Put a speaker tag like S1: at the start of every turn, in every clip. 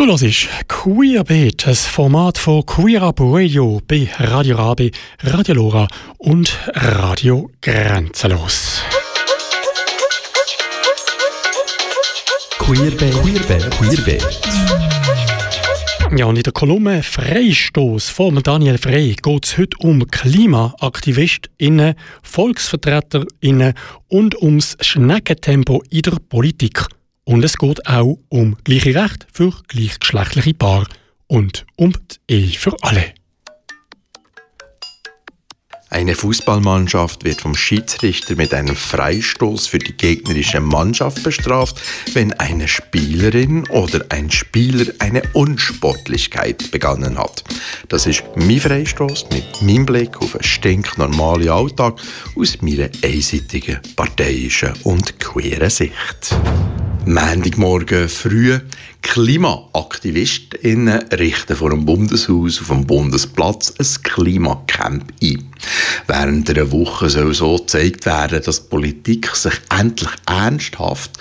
S1: Du hörst Queerbeat, das Format von Queer Up Radio bei Radio Rabe, Radio Lora und Radio Grenzenlos. Queerbeat, Queerbeat, Queerbeat. Ja, und in der Kolumne Freistoß von Daniel Frey geht es heute um KlimaaktivistInnen, VolksvertreterInnen und ums Schneckentempo in der Politik. Und es geht auch um gleiche Rechte für gleichgeschlechtliche Paare und um die Ehe für alle.
S2: Eine Fußballmannschaft wird vom Schiedsrichter mit einem Freistoß für die gegnerische Mannschaft bestraft, wenn eine Spielerin oder ein Spieler eine Unsportlichkeit begangen hat. Das ist mein Freistoß mit meinem Blick auf einen stinknormalen Alltag aus meiner einseitigen, parteiischen und queeren Sicht. Montagmorgen früh. KlimaaktivistInnen richten vor dem Bundeshaus auf dem Bundesplatz ein Klimacamp ein. Während einer Woche soll so gezeigt werden, dass die Politik sich endlich ernsthaft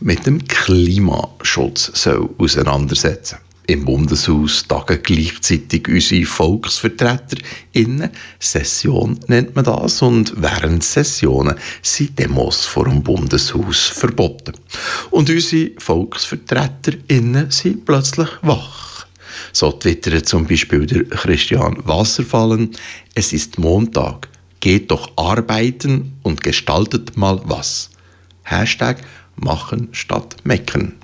S2: mit dem Klimaschutz soll auseinandersetzen soll. Im Bundeshaus tagen gleichzeitig unsere VolksvertreterInnen. Session nennt man das. Und während Sessionen sind Demos vor dem Bundeshaus verboten. Und unsere VolksvertreterInnen sind plötzlich wach. So twittert zum Beispiel der Christian Wasserfallen. Es ist Montag. Geht doch arbeiten und gestaltet mal was. Hashtag machen statt meckern.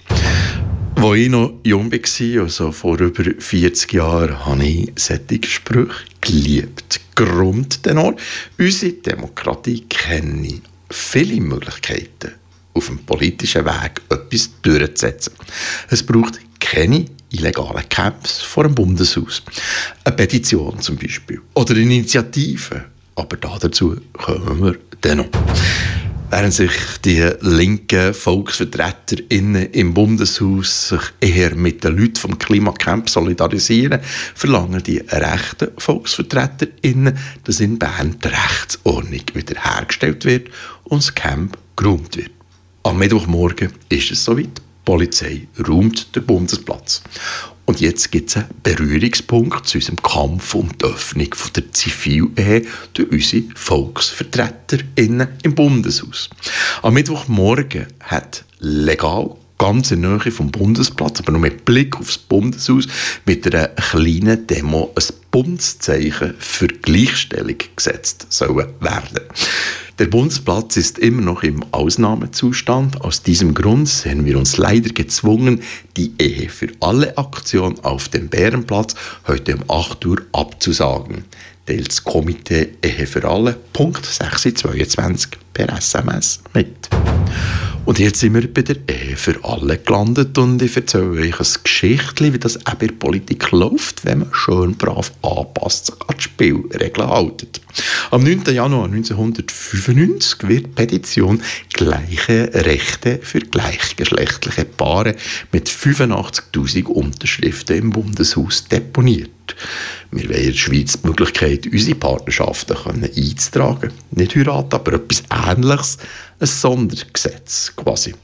S2: Als ich noch jung war, also vor über 40 Jahren, habe ich solche Sprüche geliebt. Grundtenor, unsere Demokratie kenne viele Möglichkeiten, auf dem politischen Weg etwas durchzusetzen. Es braucht keine illegalen Camps vor dem Bundeshaus. Eine Petition zum Beispiel. Oder eine Initiative. Aber dazu kommen wir dann noch. Während sich die linken VolksvertreterInnen im Bundeshaus sich eher mit den Leuten vom Klimacamp solidarisieren, verlangen die rechten VolksvertreterInnen, dass in Bern die Rechtsordnung wiederhergestellt wird und das Camp geräumt wird. Am Mittwochmorgen ist es soweit. Die Polizei räumt den Bundesplatz. Und jetzt gibt es einen Berührungspunkt zu unserem Kampf um die Öffnung von der Zivilehe durch unsere VolksvertreterInnen im Bundeshaus. Am Mittwochmorgen hat legal ganz in Nähe vom Bundesplatz, aber noch mit Blick aufs Bundeshaus, mit einer kleinen Demo ein Bundeszeichen für Gleichstellung gesetzt sollen werden. Der Bundesplatz ist immer noch im Ausnahmezustand. Aus diesem Grund sehen wir uns leider gezwungen, die Ehe für alle Aktion auf dem Bärenplatz heute um 8 Uhr abzusagen. Teilt Komitee Ehe für alle, Punkt 622 per SMS mit. Und jetzt sind wir bei der Ehe für alle gelandet und ich erzähle euch ein Geschichtchen, wie das auch bei der Politik läuft, wenn man schön brav anpasst, sich an die Spielregeln hält. Am 9. Januar 1995 wird die Petition «Gleiche Rechte für gleichgeschlechtliche Paare» mit 85.000 Unterschriften im Bundeshaus deponiert. Wir wollen in der Schweiz die Möglichkeit, unsere Partnerschaften einzutragen. Nicht heiraten, aber etwas Ähnliches, ein Sondergesetz quasi.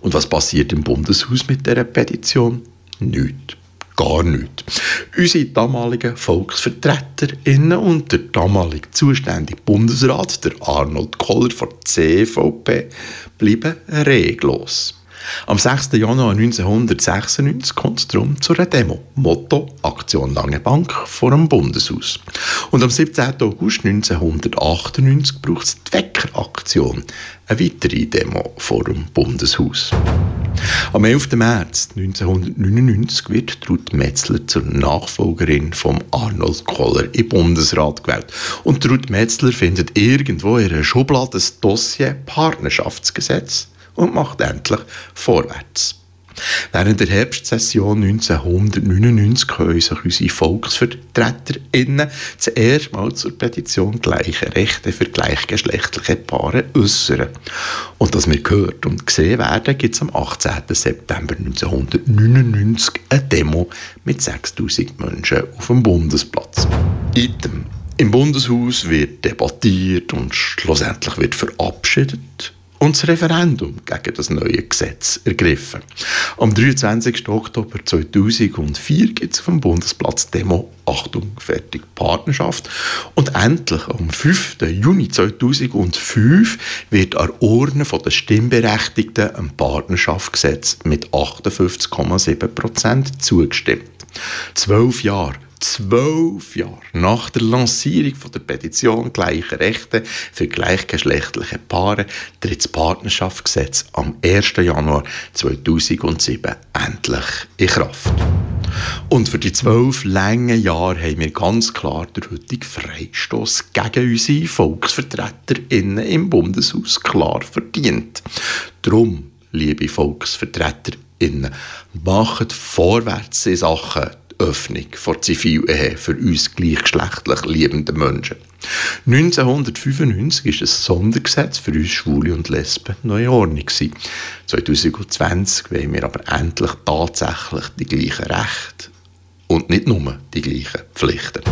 S2: Und was passiert im Bundeshaus mit dieser Petition? Nichts. Gar nichts. Unsere damaligen VolksvertreterInnen und der damalige zuständige Bundesrat, der Arnold Koller von CVP, bleiben reglos. Am 6. Januar 1996 kommt es darum zu einer Demo. Motto Aktion Lange Bank vor dem Bundeshaus. Und am 17. August 1998 braucht es die Wecker-Aktion, eine weitere Demo vor dem Bundeshaus. Am 11. März 1999 wird Ruth Metzler zur Nachfolgerin von Arnold Koller im Bundesrat gewählt. Und Ruth Metzler findet irgendwo in einer Schublade das Dossier Partnerschaftsgesetz und macht endlich vorwärts. Während der Herbstsession 1999 können sich unsere VolksvertreterInnen zuerst mal zur Petition «Gleiche Rechte für gleichgeschlechtliche Paare» äußern. Und dass wir gehört und gesehen werden, gibt es am 18. September 1999 eine Demo mit 6000 Menschen auf dem Bundesplatz. Item. Im Bundeshaus wird debattiert und schlussendlich wird verabschiedet und das Referendum gegen das neue Gesetz ergriffen. Am 23. Oktober 2004 gibt es auf dem Bundesplatz Demo Achtung, fertig, Partnerschaft. Und endlich am 5. Juni 2005 wird an Urne der Stimmberechtigten ein Partnerschaftsgesetz mit 58,7 Prozent zugestimmt. Zwölf Jahre zwölf Jahre nach der Lancierung von der Petition Gleiche Rechte für gleichgeschlechtliche Paare tritt das Partnerschaftsgesetz am 1. Januar 2007 endlich in Kraft. Und für die zwölf langen Jahre haben wir ganz klar den heutigen Freistoß gegen unsere VolksvertreterInnen im Bundeshaus klar verdient. Drum, liebe VolksvertreterInnen, macht vorwärts in Sachen Öffnung vor Zivilehe für uns gleichgeschlechtlich liebende Menschen. 1995 ist ein Sondergesetz für uns Schwule und Lesben neu in Ordnung 2020 wollen wir aber endlich tatsächlich die gleichen Rechte und nicht nur die gleichen Pflichten.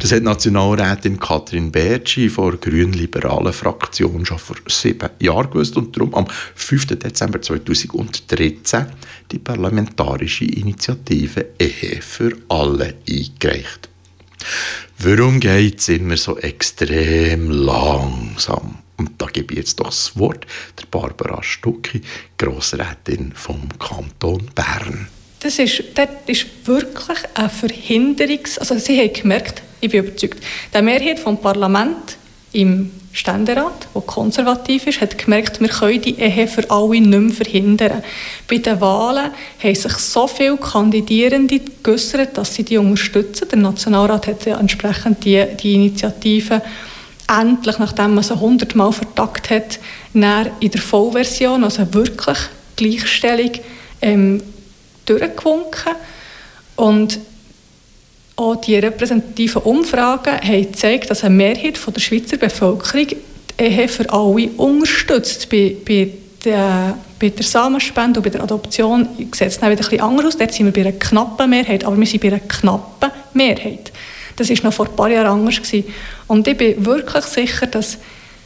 S2: Das hat Nationalrätin Katrin Bertschi vor der grün-liberalen Fraktion schon vor sieben Jahren gewusst und darum am 5. Dezember 2013 die parlamentarische Initiative Ehe für alle eingereicht. Warum geht es immer so extrem langsam? Und da gebe ich jetzt doch das Wort der Barbara Stucki, Grossrätin vom Kanton Bern.
S3: Das ist, das ist wirklich ein Verhinderungs... Also sie haben gemerkt, ich bin überzeugt, die Mehrheit vom Parlament im Ständerat, der konservativ ist, hat gemerkt, wir können die Ehe für alle nicht mehr verhindern. Bei den Wahlen haben sich so viele Kandidierende geäußert, dass sie die unterstützen. Der Nationalrat hat ja entsprechend die, die Initiative endlich, nachdem man sie hundertmal vertagt hat, in der Vollversion, also wirklich Gleichstellung, ähm, durchgewunken. Und auch die repräsentativen Umfragen haben gezeigt, dass eine Mehrheit der Schweizer Bevölkerung die Ehe für alle unterstützt. Bei, bei, der, bei der Samenspende und bei der Adoption sieht es dann wieder ein anders aus. Dort sind wir bei einer knappen Mehrheit, aber wir sind bei einer knappen Mehrheit. Das war noch vor ein paar Jahren anders. Gewesen. Und ich bin wirklich sicher, dass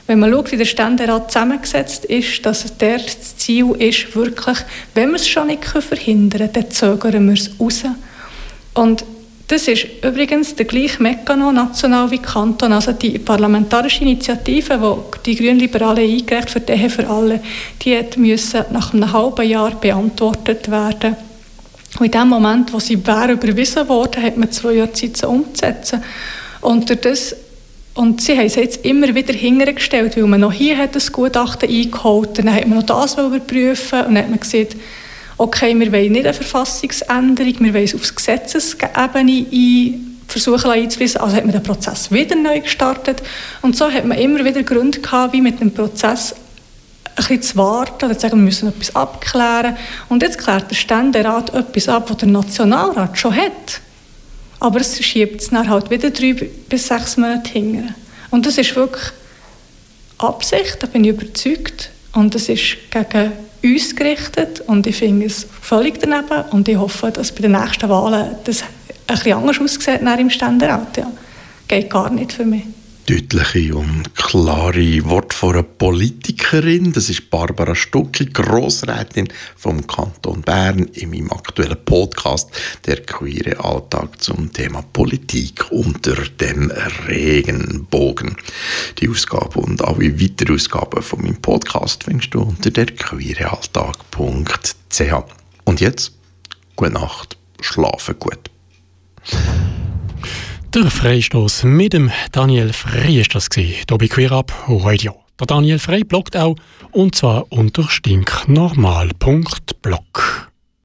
S3: wenn man schaut, wie der Ständerat zusammengesetzt ist, dass der das Ziel ist, wirklich, wenn wir es schon nicht verhindern können, dann zögern wir es raus. Und das ist übrigens der gleiche Mechanismus national wie Kanton. Also die parlamentarische Initiative, die die Grünliberalen eingereicht für die Ehe für alle, die müssen nach einem halben Jahr beantwortet werden. Und in dem Moment, wo sie wäre überwiesen worden, hat man zwei Jahre Zeit, sie umzusetzen. Und das und sie haben es jetzt immer wieder hingestellt, weil man noch hier hat das Gutachten eingeholt dann hat man noch das überprüfen und dann hat man gesagt, okay, wir wollen nicht eine Verfassungsänderung, wir wollen es auf Gesetzesebene ein versuchen einzufließen. Also hat man den Prozess wieder neu gestartet und so hat man immer wieder Gründe gehabt, wie mit dem Prozess ein bisschen zu warten oder zu sagen, wir müssen etwas abklären. Und jetzt klärt der Ständerat etwas ab, was der Nationalrat schon hat. Aber es schiebt es dann halt wieder drei bis sechs Monate hinterher. Und das ist wirklich Absicht, da bin ich überzeugt. Und es ist gegen uns gerichtet und ich finde es völlig daneben und ich hoffe, dass bei den nächsten Wahlen das ein anders aussieht im Ständerat. Ja. Geht gar nicht für mich
S2: deutliche und klare Worte von einer Politikerin. Das ist Barbara Stucki, Grossrätin vom Kanton Bern in meinem aktuellen Podcast «Der queere Alltag» zum Thema Politik unter dem Regenbogen. Die Ausgabe und alle weiteren Ausgaben von meinem Podcast findest du unter derqueerealltag.ch. Und jetzt, gute Nacht, schlafe gut.
S1: Der Freistoß mit dem Daniel Frey ist das hier bei Queer Up Radio. Daniel Frey bloggt auch, und zwar unter stinknormal.blog.